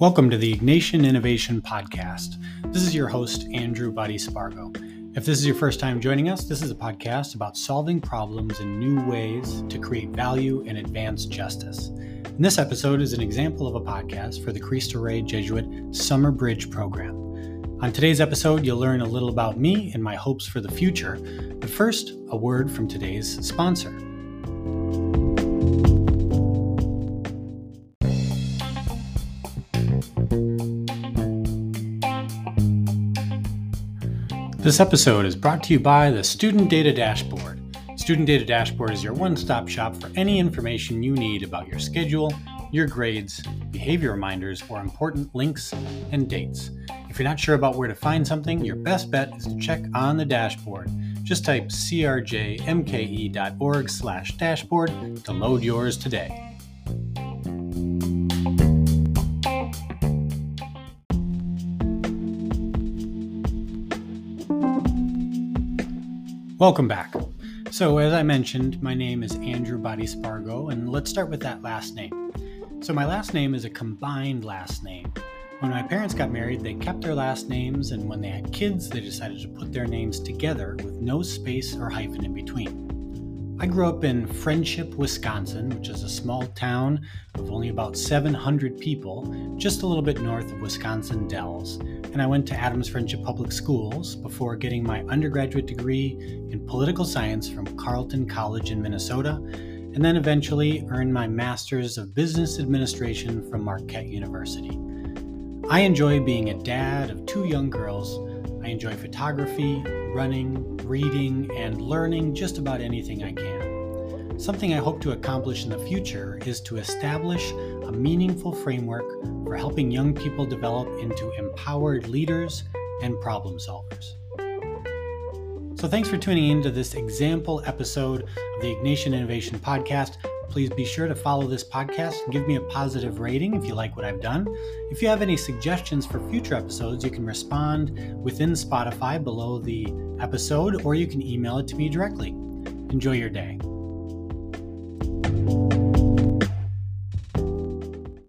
Welcome to the Ignatian Innovation Podcast. This is your host, Andrew Buddy Spargo. If this is your first time joining us, this is a podcast about solving problems in new ways to create value and advance justice. And this episode is an example of a podcast for the Cristo Rey Jesuit Summer Bridge program. On today's episode, you'll learn a little about me and my hopes for the future. But first, a word from today's sponsor. This episode is brought to you by the Student Data Dashboard. Student Data Dashboard is your one stop shop for any information you need about your schedule, your grades, behavior reminders, or important links and dates. If you're not sure about where to find something, your best bet is to check on the dashboard. Just type crjmke.org/dashboard to load yours today. Welcome back. So, as I mentioned, my name is Andrew Body Spargo, and let's start with that last name. So, my last name is a combined last name. When my parents got married, they kept their last names, and when they had kids, they decided to put their names together with no space or hyphen in between. I grew up in Friendship, Wisconsin, which is a small town of only about 700 people, just a little bit north of Wisconsin Dells. And I went to Adams Friendship Public Schools before getting my undergraduate degree in political science from Carleton College in Minnesota, and then eventually earned my master's of business administration from Marquette University. I enjoy being a dad of two young girls. I enjoy photography, running, reading, and learning just about anything I can. Something I hope to accomplish in the future is to establish a meaningful framework for helping young people develop into empowered leaders and problem solvers. So, thanks for tuning in to this example episode of the Ignatian Innovation Podcast. Please be sure to follow this podcast and give me a positive rating if you like what I've done. If you have any suggestions for future episodes, you can respond within Spotify below the episode or you can email it to me directly. Enjoy your day.